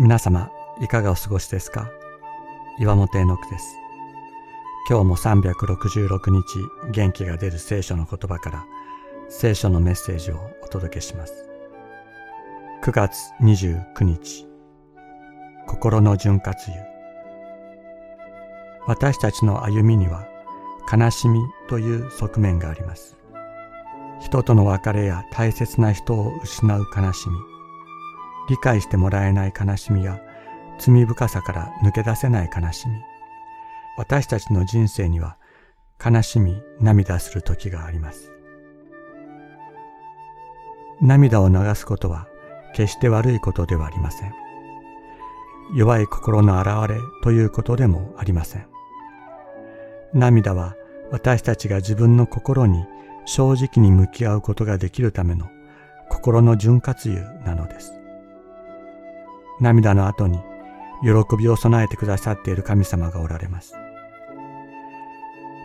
皆様、いかがお過ごしですか？岩本絵の句です。今日も366日元気が出る聖書の言葉から聖書のメッセージをお届けします。9月29日、心の潤滑油。私たちの歩みには悲しみという側面があります。人との別れや大切な人を失う悲しみ、理解してもらえない悲しみや罪深さから抜け出せない悲しみ。私たちの人生には悲しみ、涙する時があります。涙を流すことは決して悪いことではありません。弱い心の表れということでもありません。涙は私たちが自分の心に正直に向き合うことができるための心の潤滑油なのです。涙の後に喜びを備えてくださっている神様がおられます。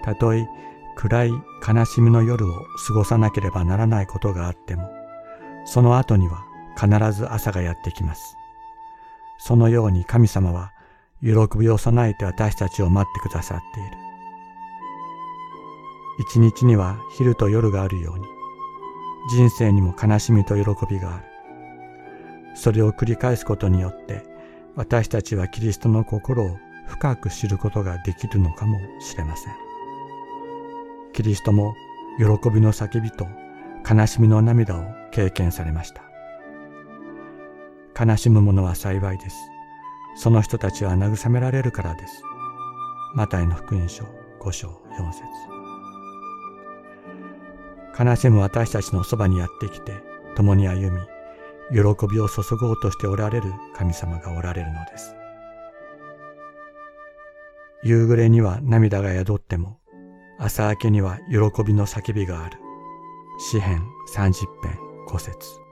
たとえ暗い悲しみの夜を過ごさなければならないことがあっても、その後には必ず朝がやってきます。そのように神様は喜びを備えて私たちを待ってくださっている。一日には昼と夜があるように、人生にも悲しみと喜びがある。それを繰り返すことによって私たちはキリストの心を深く知ることができるのかもしれません。キリストも喜びの叫びと悲しみの涙を経験されました。悲しむ者は幸いです。その人たちは慰められるからです。マタイの福音書5章4節悲しむ私たちのそばにやってきて共に歩み、喜びを注ごうとしておられる神様がおられるのです。夕暮れには涙が宿っても、朝明けには喜びの叫びがある。詩編三十編5節